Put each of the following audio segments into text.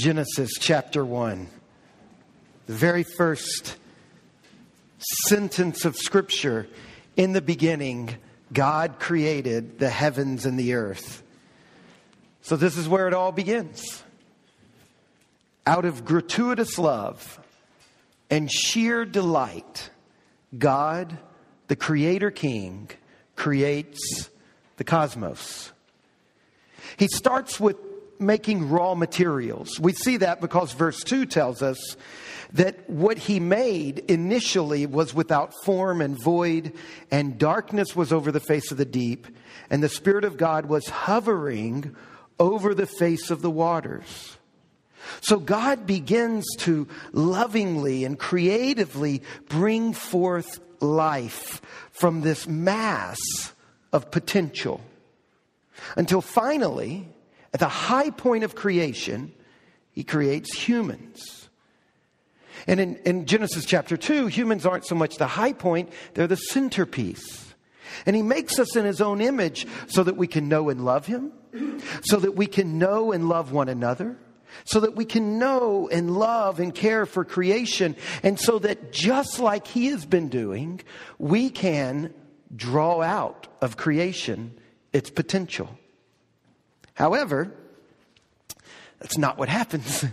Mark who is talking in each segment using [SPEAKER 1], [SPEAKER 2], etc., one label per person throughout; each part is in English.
[SPEAKER 1] Genesis chapter 1. The very first sentence of Scripture in the beginning, God created the heavens and the earth. So, this is where it all begins. Out of gratuitous love and sheer delight, God, the Creator King, creates the cosmos. He starts with making raw materials. We see that because verse 2 tells us that what he made initially was without form and void, and darkness was over the face of the deep, and the Spirit of God was hovering over the face of the waters. So God begins to lovingly and creatively bring forth life from this mass of potential until finally, at the high point of creation, he creates humans. And in, in, Genesis chapter 2, humans aren't so much the high point, they're the centerpiece. And he makes us in his own image so that we can know and love him, so that we can know and love one another, so that we can know and love and care for creation, and so that just like he has been doing, we can draw out of creation its potential. However, that's not what happens.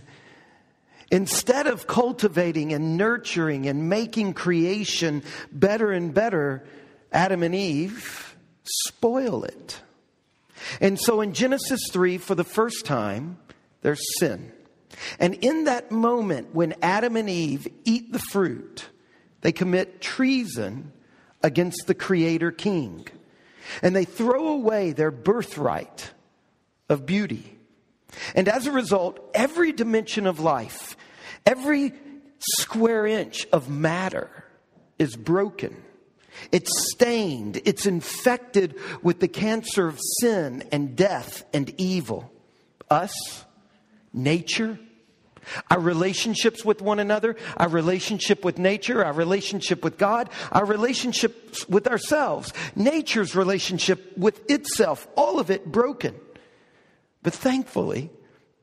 [SPEAKER 1] Instead of cultivating and nurturing and making creation better and better, Adam and Eve spoil it. And so in Genesis 3, for the first time, there's sin. And in that moment when Adam and Eve eat the fruit, they commit treason against the Creator King. And they throw away their birthright of beauty. And as a result, every dimension of life, every square inch of matter is broken. It's stained, it's infected with the cancer of sin and death and evil. Us, nature, our relationships with one another, our relationship with nature, our relationship with God, our relationships with ourselves, nature's relationship with itself, all of it broken. But thankfully,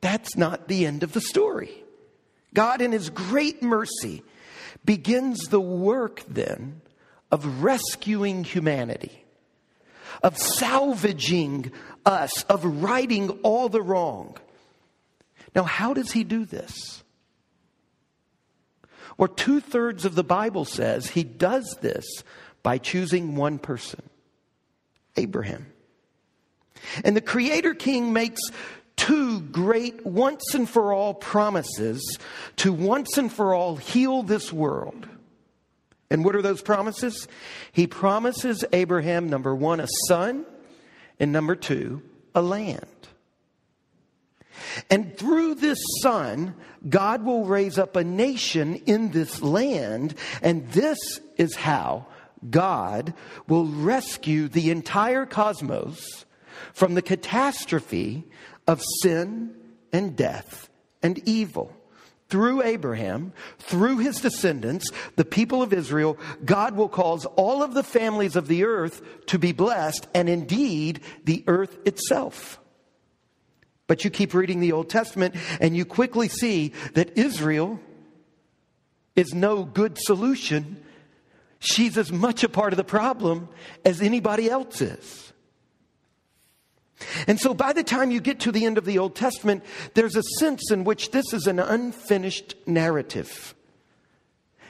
[SPEAKER 1] that's not the end of the story. God, in His great mercy, begins the work then of rescuing humanity, of salvaging us, of righting all the wrong. Now, how does He do this? Or two thirds of the Bible says He does this by choosing one person Abraham. And the Creator King makes two great once and for all promises to once and for all heal this world. And what are those promises? He promises Abraham, number one, a son, and number two, a land. And through this son, God will raise up a nation in this land, and this is how God will rescue the entire cosmos from the catastrophe of sin and death and evil. Through Abraham, through his descendants, the people of Israel, God will cause all of the families of the earth to be blessed, and indeed the earth itself. But you keep reading the Old Testament, and you quickly see that Israel is no good solution. She's as much a part of the problem as anybody else is. And so by the time you get to the end of the Old Testament, there's a sense in which this is an unfinished narrative.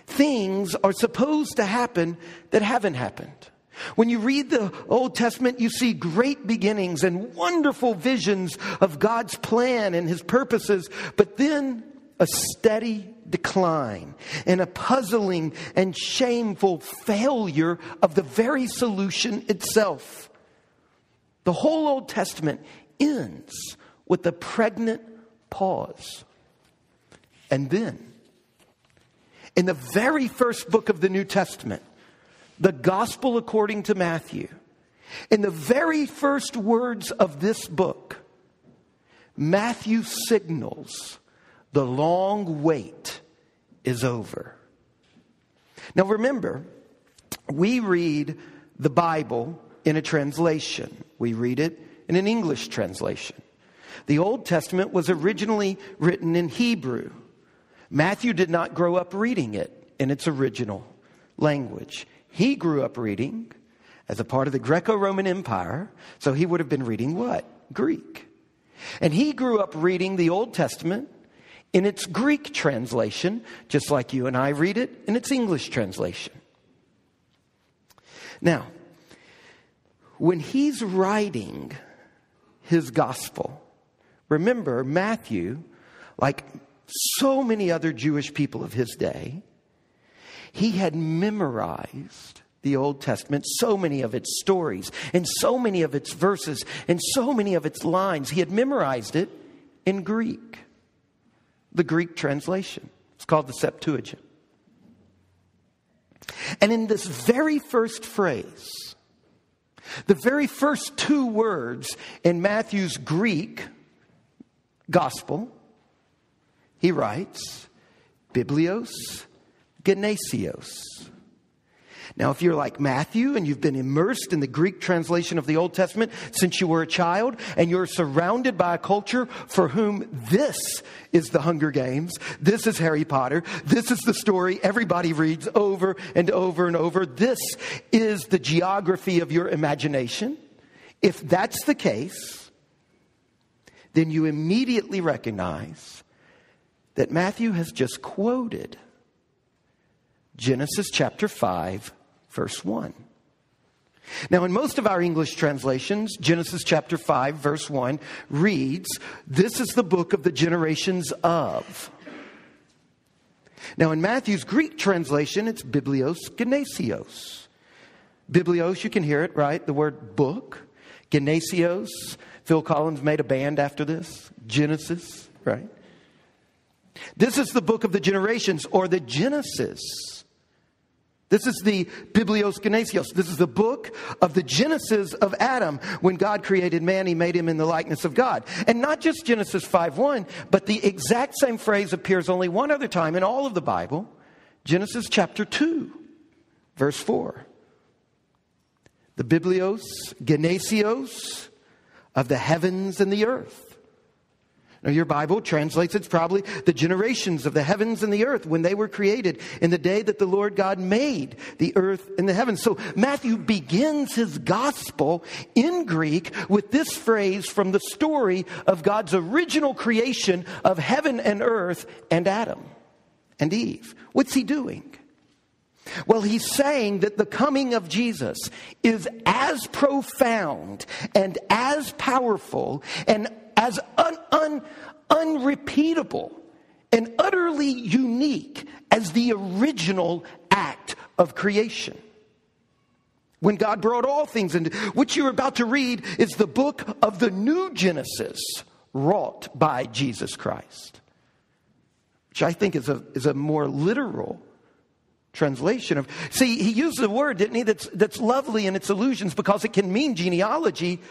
[SPEAKER 1] Things are supposed to happen that haven't happened. When you read the Old Testament, you see great beginnings and wonderful visions of God's plan and his purposes, but then a steady decline and a puzzling and shameful failure of the very solution itself. The whole Old Testament ends with a pregnant pause. And then, in the very first book of the New Testament, the Gospel according to Matthew, in the very first words of this book, Matthew signals the long wait is over. Now remember, we read the Bible in a translation. We read it in an English translation. The Old Testament was originally written in Hebrew. Matthew did not grow up reading it in its original language. He grew up reading as a part of the Greco Roman Empire, so he would have been reading what? Greek. And he grew up reading the Old Testament in its Greek translation, just like you and I read it in its English translation. Now, when he's writing his gospel, remember Matthew, like so many other Jewish people of his day, he had memorized the Old Testament, so many of its stories, and so many of its verses, and so many of its lines. He had memorized it in Greek, the Greek translation. It's called the Septuagint. And in this very first phrase, the very first two words in Matthew's Greek gospel, he writes, Biblios Genesios. Now, if you're like Matthew and you've been immersed in the Greek translation of the Old Testament since you were a child, and you're surrounded by a culture for whom this is the Hunger Games, this is Harry Potter, this is the story everybody reads over and over and over, this is the geography of your imagination. If that's the case, then you immediately recognize that Matthew has just quoted Genesis chapter 5, verse 1. Now, in most of our English translations, Genesis chapter 5, verse 1 reads, This is the book of the generations of. Now, in Matthew's Greek translation, it's Biblios Genesios. Biblios, you can hear it, right? The word book. Genesios. Phil Collins made a band after this. Genesis, right? This is the book of the generations or the Genesis. This is the Biblios Genesios. This is the book of the Genesis of Adam. When God created man, he made him in the likeness of God. And not just Genesis 5 1, but the exact same phrase appears only one other time in all of the Bible Genesis chapter 2, verse 4. The Biblios Genesios of the heavens and the earth. Now, your Bible translates it's probably the generations of the heavens and the earth when they were created in the day that the Lord God made the earth and the heavens. So Matthew begins his gospel in Greek with this phrase from the story of God's original creation of heaven and earth and Adam and Eve. What's he doing? Well, he's saying that the coming of Jesus is as profound and as powerful and as un, un, unrepeatable and utterly unique as the original act of creation. When God brought all things into what you're about to read is the book of the new Genesis wrought by Jesus Christ, which I think is a, is a more literal translation of see he used the word didn't he that's that's lovely in its allusions because it can mean genealogy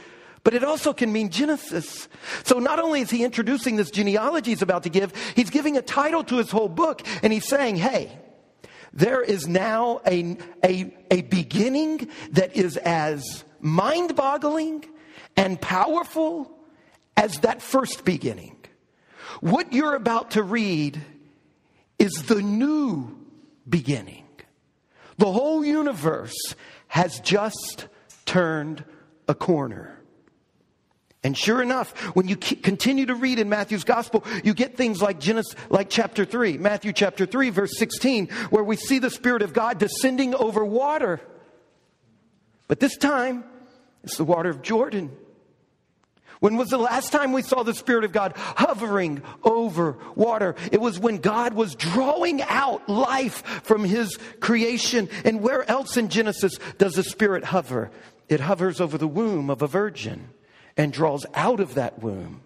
[SPEAKER 1] but it also can mean Genesis. So not only is he introducing this genealogy he's about to give, he's giving a title to his whole book, and he's saying, hey, there is now a, a, a beginning that is as mind boggling and powerful as that first beginning. What you're about to read is the new beginning. The whole universe has just turned a corner. And sure enough, when you continue to read in Matthew's gospel, you get things like Genesis, like chapter 3, Matthew chapter 3, verse 16, where we see the Spirit of God descending over water. But this time, it's the water of Jordan. When was the last time we saw the Spirit of God hovering over water? It was when God was drawing out life from His creation. And where else in Genesis does the Spirit hover? It hovers over the womb of a virgin and draws out of that womb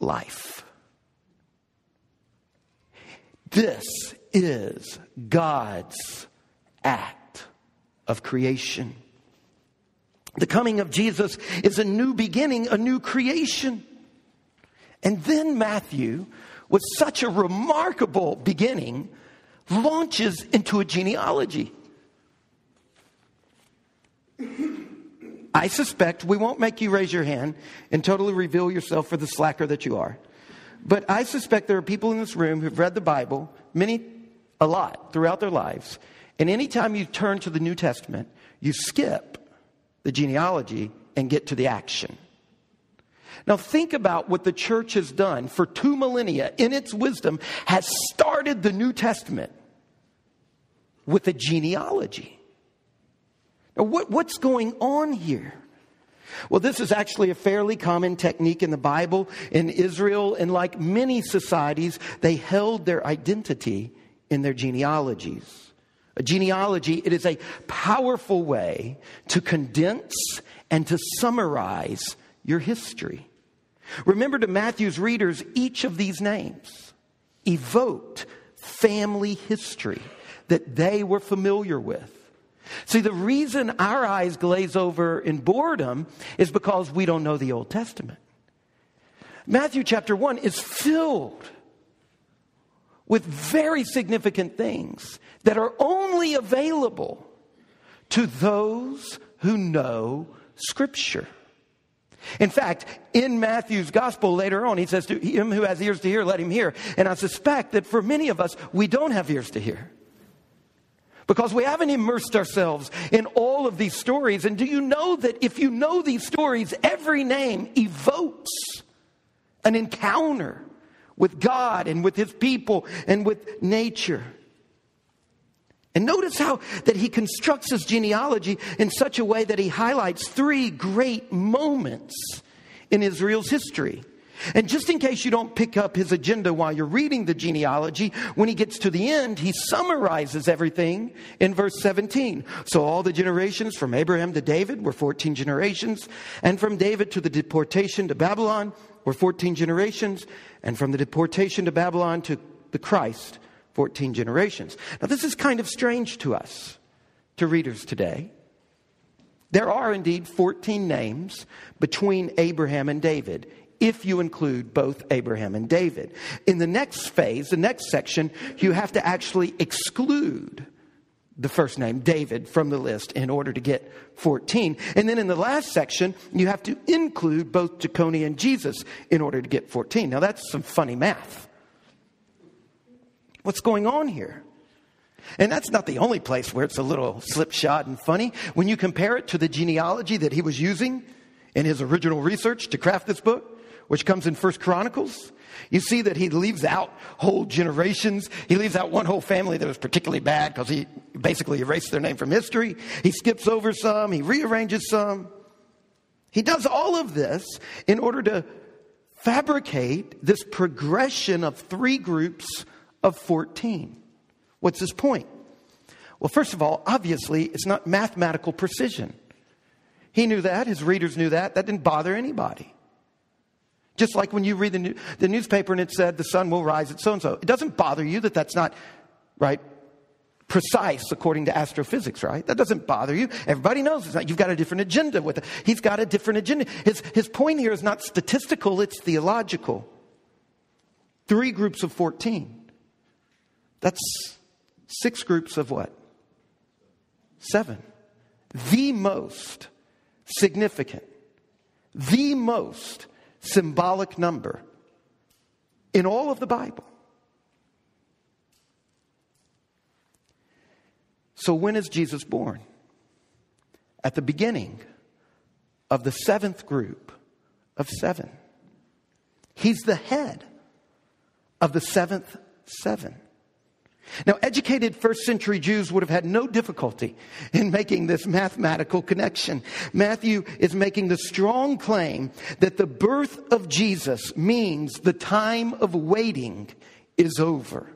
[SPEAKER 1] life. This is God's act of creation. The coming of Jesus is a new beginning, a new creation. And then Matthew, with such a remarkable beginning, launches into a genealogy. I suspect we won't make you raise your hand and totally reveal yourself for the slacker that you are. But I suspect there are people in this room who've read the Bible, many, a lot, throughout their lives. And anytime you turn to the New Testament, you skip the genealogy and get to the action. Now, think about what the church has done for two millennia in its wisdom, has started the New Testament with a genealogy. What, what's going on here? Well, this is actually a fairly common technique in the Bible. In Israel, and like many societies, they held their identity in their genealogies. A genealogy, it is a powerful way to condense and to summarize your history. Remember to Matthew's readers, each of these names evoked family history that they were familiar with. See, the reason our eyes glaze over in boredom is because we don't know the Old Testament. Matthew chapter 1 is filled with very significant things that are only available to those who know Scripture. In fact, in Matthew's gospel later on, he says, To him who has ears to hear, let him hear. And I suspect that for many of us, we don't have ears to hear because we haven't immersed ourselves in all of these stories. And do you know that if you know these stories, every name evokes an encounter with God and with his people and with nature? And notice how that he constructs his genealogy in such a way that he highlights three great moments in Israel's history. And just in case you don't pick up his agenda while you're reading the genealogy, when he gets to the end, he summarizes everything in verse 17. So all the generations from Abraham to David were 14 generations, and from David to the deportation to Babylon were 14 generations, and from the deportation to Babylon to the Christ, 14 generations. Now, this is kind of strange to us, to readers today. There are indeed 14 names between Abraham and David if you include both Abraham and David. In the next phase, the next section, you have to actually exclude the first name, David, from the list in order to get 14. And then in the last section, you have to include both Jeconiah and Jesus in order to get 14. Now that's some funny math. What's going on here? And that's not the only place where it's a little slipshod and funny. When you compare it to the genealogy that he was using in his original research to craft this book, which comes in First Chronicles, you see that he leaves out whole generations. He leaves out one whole family that was particularly bad because he basically erased their name from history. He skips over some, he rearranges some. He does all of this in order to fabricate this progression of three groups of 14. What's his point? Well, first of all, obviously, it's not mathematical precision. He knew that, his readers knew that. That didn't bother anybody. Just like when you read the, new, the newspaper and it said the sun will rise at so and so. It doesn't bother you that that's not, right, precise according to astrophysics, right? That doesn't bother you. Everybody knows it's not. You've got a different agenda with it. He's got a different agenda. His, his point here is not statistical, it's theological. Three groups of 14. That's six groups of what? Seven. The most significant, the most symbolic number in all of the Bible. So, when is Jesus born? At the beginning of the seventh group of seven. He's the head of the seventh seven. Now, educated first century Jews would have had no difficulty in making this mathematical connection. Matthew is making the strong claim that the birth of Jesus means the time of waiting is over.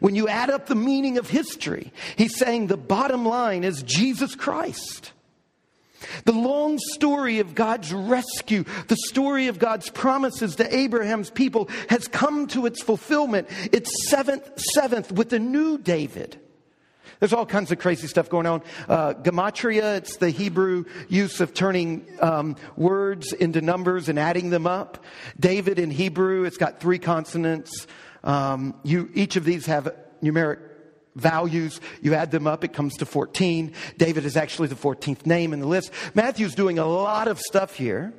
[SPEAKER 1] When you add up the meaning of history, he's saying the bottom line is Jesus Christ. The long story of God's rescue, the story of God's promises to Abraham's people has come to its fulfillment. It's seventh, seventh with the new David. There's all kinds of crazy stuff going on. Uh, gematria, it's the Hebrew use of turning um, words into numbers and adding them up. David in Hebrew, it's got three consonants. Um, you, each of these have numeric values. You add them up, it comes to 14. David is actually the 14th name in the list. Matthew's doing a lot of stuff here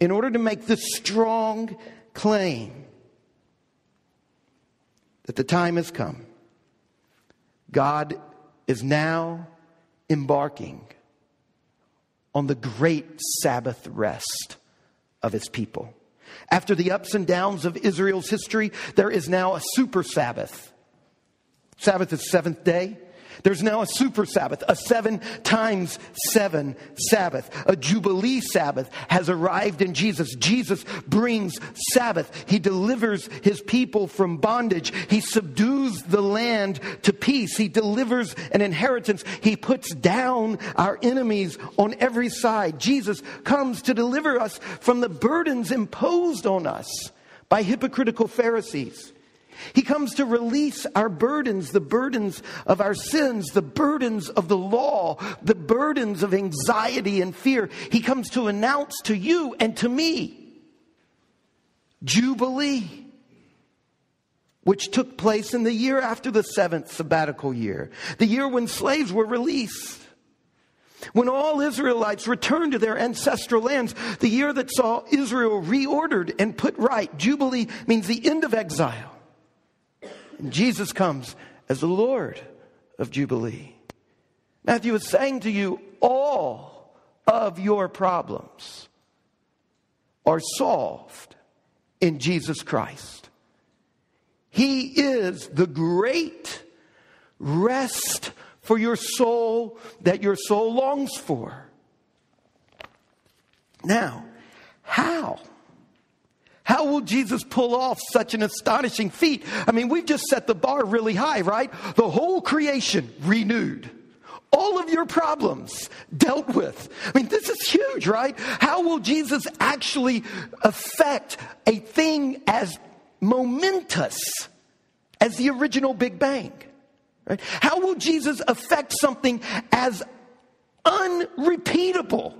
[SPEAKER 1] in order to make this strong claim that the time has come. God is now embarking on the great Sabbath rest of his people. After the ups and downs of Israel's history, there is now a super Sabbath. Sabbath is seventh day. There's now a super Sabbath, a seven times seven Sabbath. A Jubilee Sabbath has arrived in Jesus. Jesus brings Sabbath. He delivers his people from bondage. He subdues the land to peace. He delivers an inheritance. He puts down our enemies on every side. Jesus comes to deliver us from the burdens imposed on us by hypocritical Pharisees. He comes to release our burdens, the burdens of our sins, the burdens of the law, the burdens of anxiety and fear. He comes to announce to you and to me Jubilee, which took place in the year after the seventh sabbatical year, the year when slaves were released. When all Israelites returned to their ancestral lands, the year that saw Israel reordered and put right. Jubilee means the end of exile. And Jesus comes as the Lord of Jubilee. Matthew is saying to you, all of your problems are solved in Jesus Christ. He is the great rest for your soul that your soul longs for. Now, how? How will Jesus pull off such an astonishing feat? I mean, we've just set the bar really high, right? The whole creation renewed. All of your problems dealt with. I mean, this is huge, right? How will Jesus actually affect a thing as momentous as the original Big Bang? Right? How will Jesus affect something as unrepeatable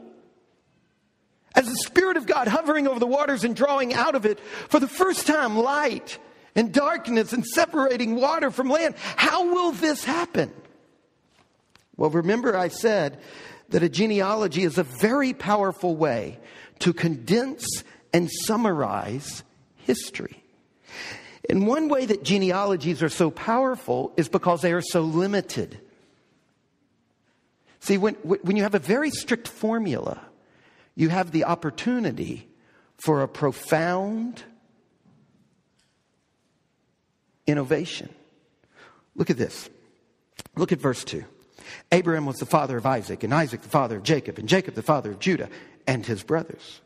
[SPEAKER 1] as the Spirit of God hovering over the waters and drawing out of it for the first time light and darkness and separating water from land. How will this happen? Well, remember, I said that a genealogy is a very powerful way to condense and summarize history. And one way that genealogies are so powerful is because they are so limited. See, when, when you have a very strict formula, you have the opportunity for a profound innovation. Look at this. Look at verse 2. Abraham was the father of Isaac, and Isaac the father of Jacob, and Jacob the father of Judah and his brothers.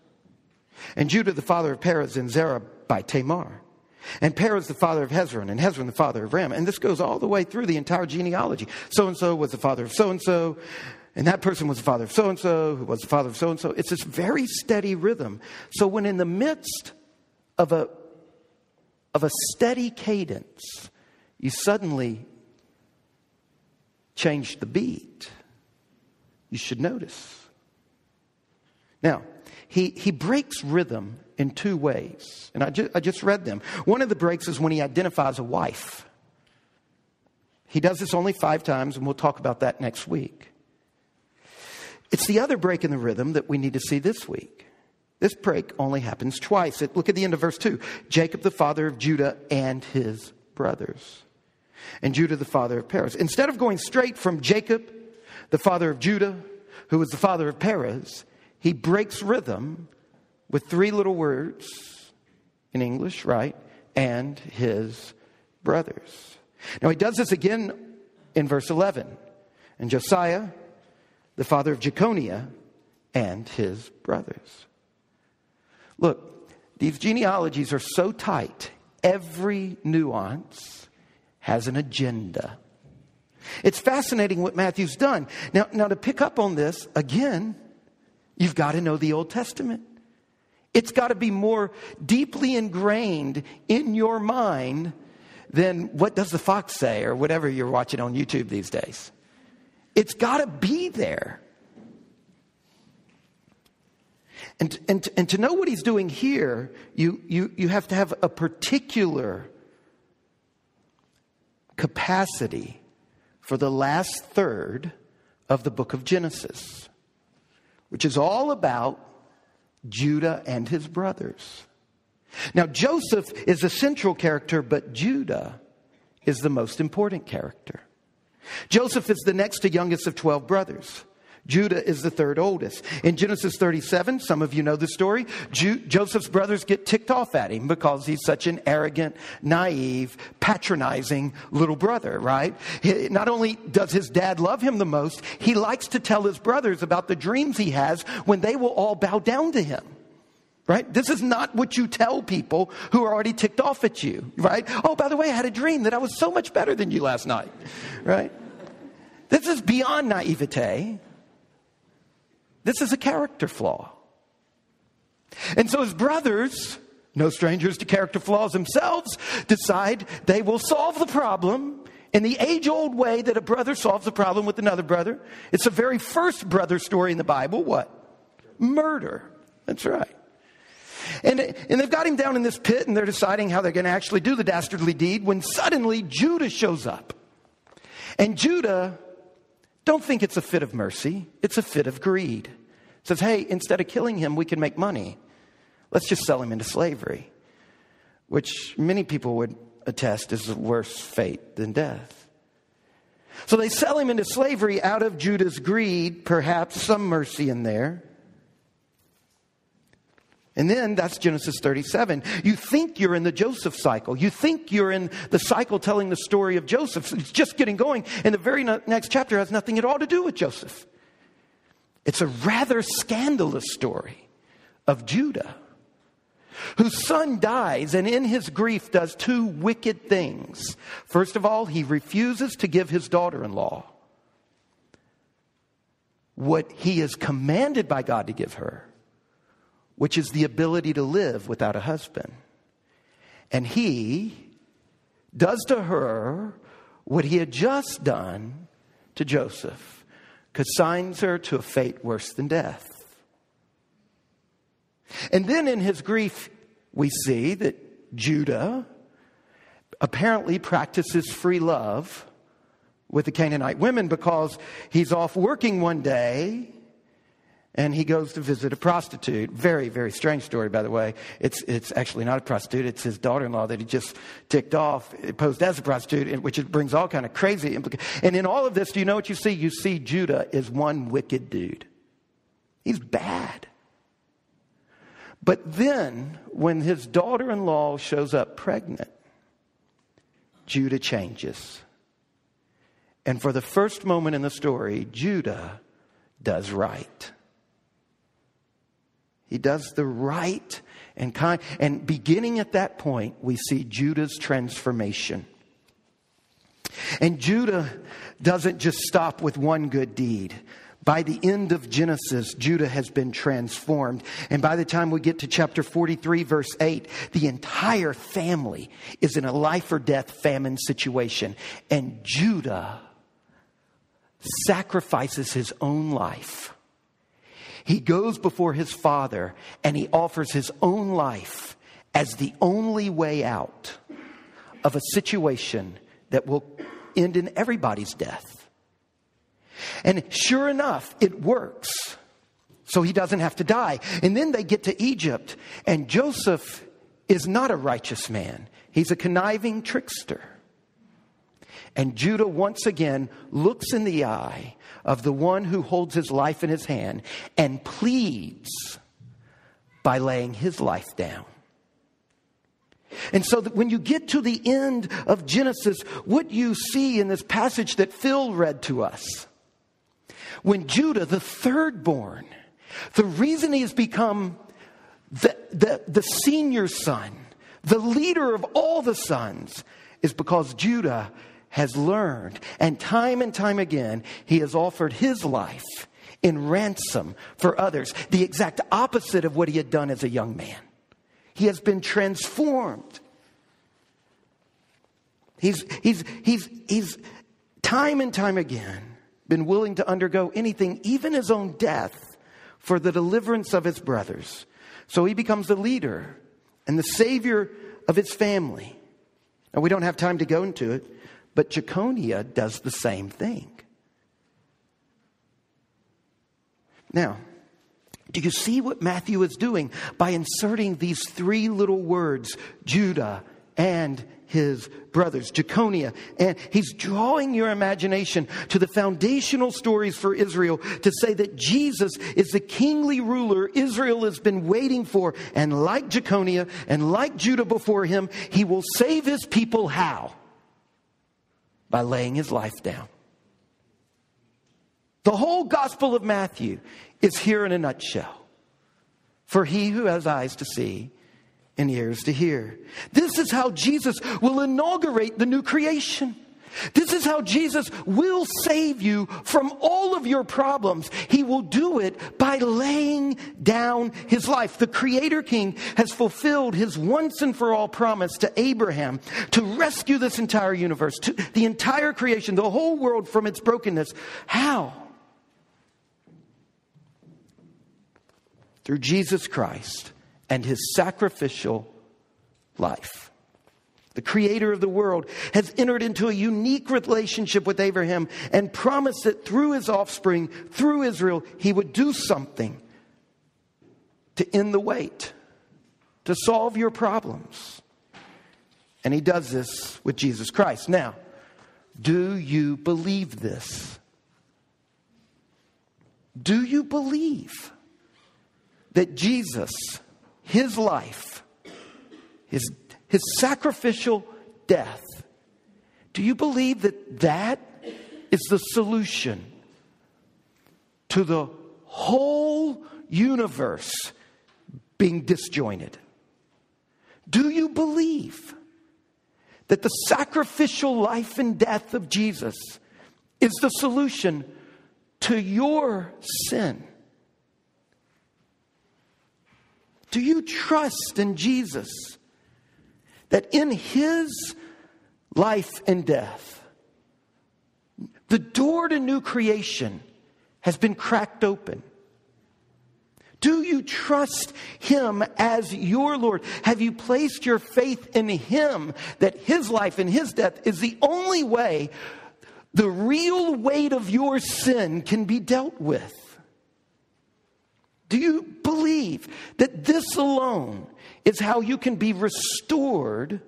[SPEAKER 1] And Judah the father of Perez and Zerah by Tamar. And Perez the father of Hezron, and Hezron the father of Ram. And this goes all the way through the entire genealogy. So and so was the father of so and so, and that person was the father of so and so, who was the father of so and so. It's this very steady rhythm. So when in the midst of a of a steady cadence, you suddenly change the beat. You should notice. Now, he, he breaks rhythm in two ways, and I, ju- I just read them. One of the breaks is when he identifies a wife. He does this only five times, and we'll talk about that next week. It's the other break in the rhythm that we need to see this week. This break only happens twice. Look at the end of verse 2 Jacob, the father of Judah, and his brothers. And Judah, the father of Perez. Instead of going straight from Jacob, the father of Judah, who was the father of Perez, he breaks rhythm with three little words in English, right? And his brothers. Now he does this again in verse 11. And Josiah, the father of Jeconiah, and his brothers. Look, these genealogies are so tight, every nuance has an agenda. It's fascinating what Matthew's done. Now, now to pick up on this, again, you've got to know the Old Testament. It's got to be more deeply ingrained in your mind than what does the fox say or whatever you're watching on YouTube these days. It's got to be there. And, and, and to know what he's doing here, you, you, you have to have a particular capacity for the last third of the book of Genesis, which is all about Judah and his brothers. Now, Joseph is a central character, but Judah is the most important character. Joseph is the next to youngest of 12 brothers. Judah is the third oldest. In Genesis 37, some of you know the story, Ju- Joseph's brothers get ticked off at him because he's such an arrogant, naive, patronizing little brother, right? He, not only does his dad love him the most, he likes to tell his brothers about the dreams he has when they will all bow down to him. Right? This is not what you tell people who are already ticked off at you, right? Oh, by the way, I had a dream that I was so much better than you last night, right? This is beyond naivete. This is a character flaw. And so his brothers, no strangers to character flaws themselves, decide they will solve the problem in the age old way that a brother solves a problem with another brother. It's the very first brother story in the Bible. What? Murder. That's right. And, and they've got him down in this pit and they're deciding how they're going to actually do the dastardly deed when suddenly Judah shows up. And Judah don't think it's a fit of mercy, it's a fit of greed. says, hey, instead of killing him, we can make money. Let's just sell him into slavery, which many people would attest is a worse fate than death. So they sell him into slavery out of Judah's greed, perhaps some mercy in there. And then that's Genesis 37. You think you're in the Joseph cycle. You think you're in the cycle telling the story of Joseph. It's just getting going. And the very next chapter has nothing at all to do with Joseph. It's a rather scandalous story of Judah, whose son dies and in his grief does two wicked things. First of all, he refuses to give his daughter in law what he is commanded by God to give her which is the ability to live without a husband. And he does to her what he had just done to Joseph, consigns her to a fate worse than death. And then in his grief, we see that Judah apparently practices free love with the Canaanite women because he's off working one day and he goes to visit a prostitute. Very, very strange story, by the way. It's, it's actually not a prostitute. It's his daughter-in-law that he just ticked off, posed as a prostitute, which it brings all kind of crazy implications. And in all of this, do you know what you see? You see Judah is one wicked dude. He's bad. But then, when his daughter-in-law shows up pregnant, Judah changes. And for the first moment in the story, Judah does right. He does the right and kind. And beginning at that point, we see Judah's transformation. And Judah doesn't just stop with one good deed. By the end of Genesis, Judah has been transformed. And by the time we get to chapter 43, verse 8, the entire family is in a life or death famine situation. And Judah sacrifices his own life he goes before his father and he offers his own life as the only way out of a situation that will end in everybody's death. And sure enough, it works. So he doesn't have to die. And then they get to Egypt, and Joseph is not a righteous man, he's a conniving trickster. And Judah once again looks in the eye of the one who holds his life in his hand and pleads by laying his life down. And so that when you get to the end of Genesis, what you see in this passage that Phil read to us, when Judah, the third born, the reason he has become the, the, the senior son, the leader of all the sons, is because Judah has learned, and time and time again, he has offered his life in ransom for others, the exact opposite of what he had done as a young man. He has been transformed. He's, he's, he's, he's time and time again been willing to undergo anything, even his own death, for the deliverance of his brothers. So he becomes the leader and the savior of his family. And we don't have time to go into it. But Jeconiah does the same thing. Now, do you see what Matthew is doing by inserting these three little words, Judah and his brothers, Jeconiah. And he's drawing your imagination to the foundational stories for Israel to say that Jesus is the kingly ruler Israel has been waiting for. And like Jeconiah and like Judah before him, he will save his people how? By laying his life down. The whole Gospel of Matthew is here in a nutshell. For he who has eyes to see and ears to hear. This is how Jesus will inaugurate the new creation. This is how Jesus will save you from all of your problems. He will do it by laying down his life. The Creator King has fulfilled his once and for all promise to Abraham to rescue this entire universe, to the entire creation, the whole world from its brokenness. How? Through Jesus Christ and his sacrificial life. The creator of the world has entered into a unique relationship with Abraham and promised that through his offspring, through Israel, he would do something to end the wait, to solve your problems. And he does this with Jesus Christ. Now, do you believe this? Do you believe that Jesus his life, his, his sacrificial death, do you believe that that is the solution to the whole universe being disjointed? Do you believe that the sacrificial life and death of Jesus is the solution to your sin? Do you trust in Jesus that in his life and death, the door to new creation has been cracked open? Do you trust Him as your Lord? Have you placed your faith in Him that His life and His death is the only way the real weight of your sin can be dealt with? Do you believe that this alone is how you can be restored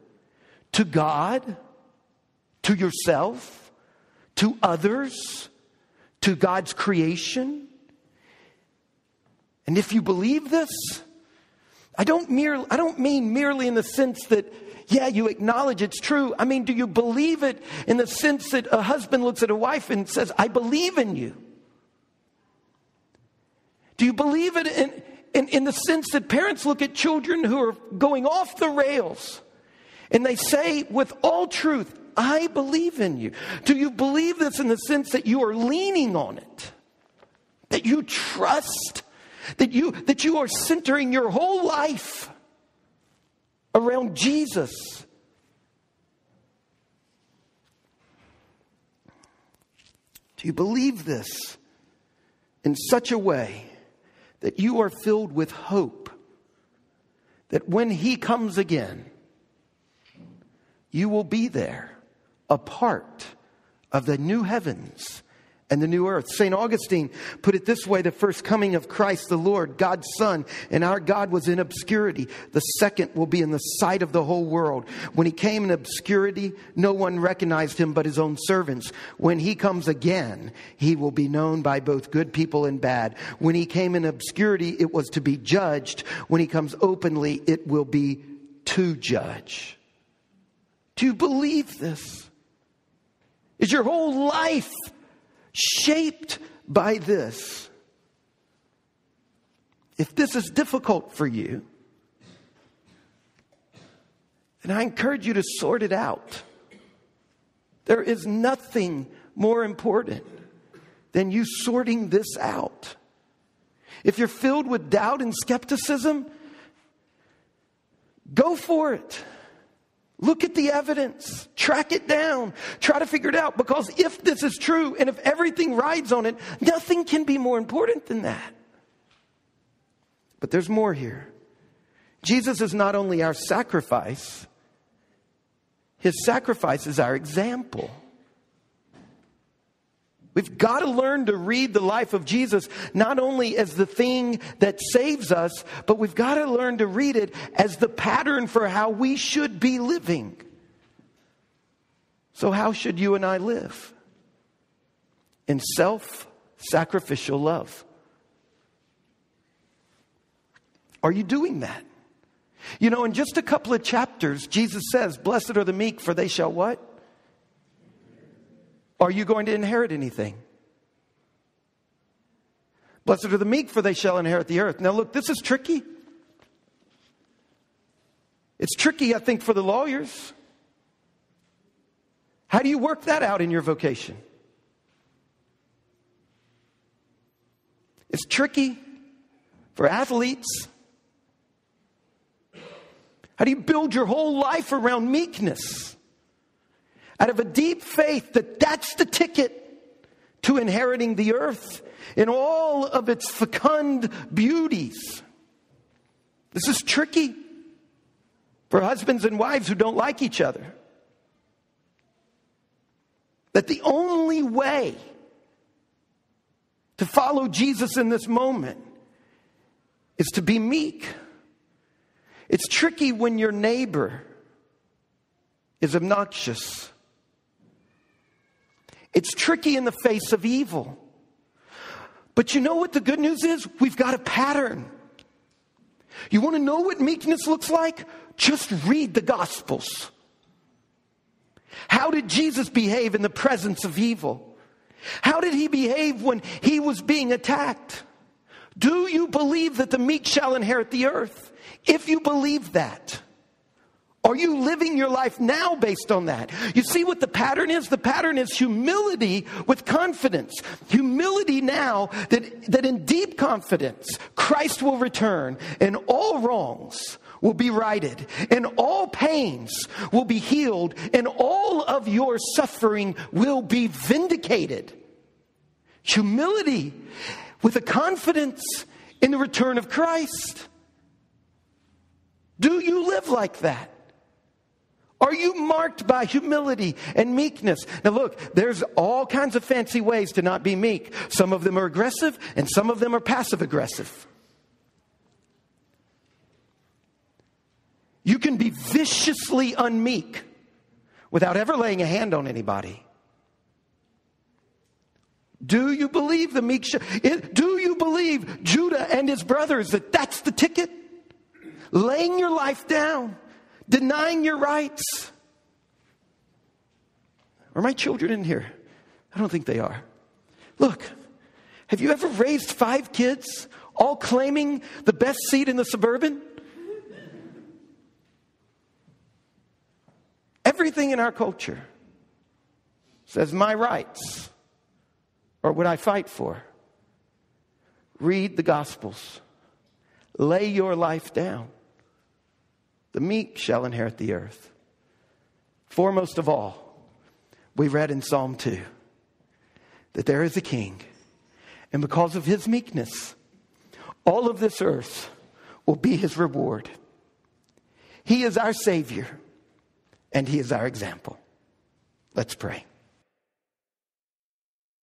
[SPEAKER 1] to God, to yourself, to others, to God's creation? And if you believe this, I don't, mere, I don't mean merely in the sense that, yeah, you acknowledge it's true. I mean, do you believe it in the sense that a husband looks at a wife and says, I believe in you? Do you believe it in, in, in the sense that parents look at children who are going off the rails and they say with all truth, I believe in you? Do you believe this in the sense that you are leaning on it? That you trust? That you, that you are centering your whole life around Jesus? Do you believe this in such a way that you are filled with hope that when He comes again, you will be there, a part of the new heavens and the new earth. St. Augustine put it this way the first coming of Christ the Lord, God's Son, and our God was in obscurity. The second will be in the sight of the whole world. When he came in obscurity, no one recognized him but his own servants. When he comes again, he will be known by both good people and bad. When he came in obscurity, it was to be judged. When he comes openly, it will be to judge. Do you believe this? Is your whole life shaped by this. If this is difficult for you, then I encourage you to sort it out. There is nothing more important than you sorting this out. If you're filled with doubt and skepticism, go for it. Look at the evidence, track it down, try to figure it out. Because if this is true and if everything rides on it, nothing can be more important than that. But there's more here. Jesus is not only our sacrifice, his sacrifice is our example. We've got to learn to read the life of Jesus not only as the thing that saves us, but we've got to learn to read it as the pattern for how we should be living. So, how should you and I live? In self sacrificial love. Are you doing that? You know, in just a couple of chapters, Jesus says, Blessed are the meek, for they shall what? Are you going to inherit anything? Blessed are the meek, for they shall inherit the earth. Now, look, this is tricky. It's tricky, I think, for the lawyers. How do you work that out in your vocation? It's tricky for athletes. How do you build your whole life around meekness? Out of a deep faith that that's the ticket to inheriting the earth in all of its fecund beauties. This is tricky for husbands and wives who don't like each other. That the only way to follow Jesus in this moment is to be meek. It's tricky when your neighbor is obnoxious. It's tricky in the face of evil. But you know what the good news is? We've got a pattern. You want to know what meekness looks like? Just read the Gospels. How did Jesus behave in the presence of evil? How did he behave when he was being attacked? Do you believe that the meek shall inherit the earth? If you believe that, are you living your life now based on that? You see what the pattern is? The pattern is humility with confidence. Humility now that, that in deep confidence, Christ will return and all wrongs will be righted and all pains will be healed and all of your suffering will be vindicated. Humility with a confidence in the return of Christ. Do you live like that? Are you marked by humility and meekness? Now, look, there's all kinds of fancy ways to not be meek. Some of them are aggressive, and some of them are passive aggressive. You can be viciously unmeek without ever laying a hand on anybody. Do you believe the meek? Sh- do you believe Judah and his brothers that that's the ticket? Laying your life down denying your rights. Are my children in here? I don't think they are. Look, have you ever raised five kids, all claiming the best seat in the suburban? Everything in our culture says my rights or what I fight for. Read the Gospels, lay your life down. The meek shall inherit the earth. Foremost of all, we read in Psalm 2 that there is a king, and because of his meekness, all of this earth will be his reward. He is our Savior, and he is our example. Let's pray.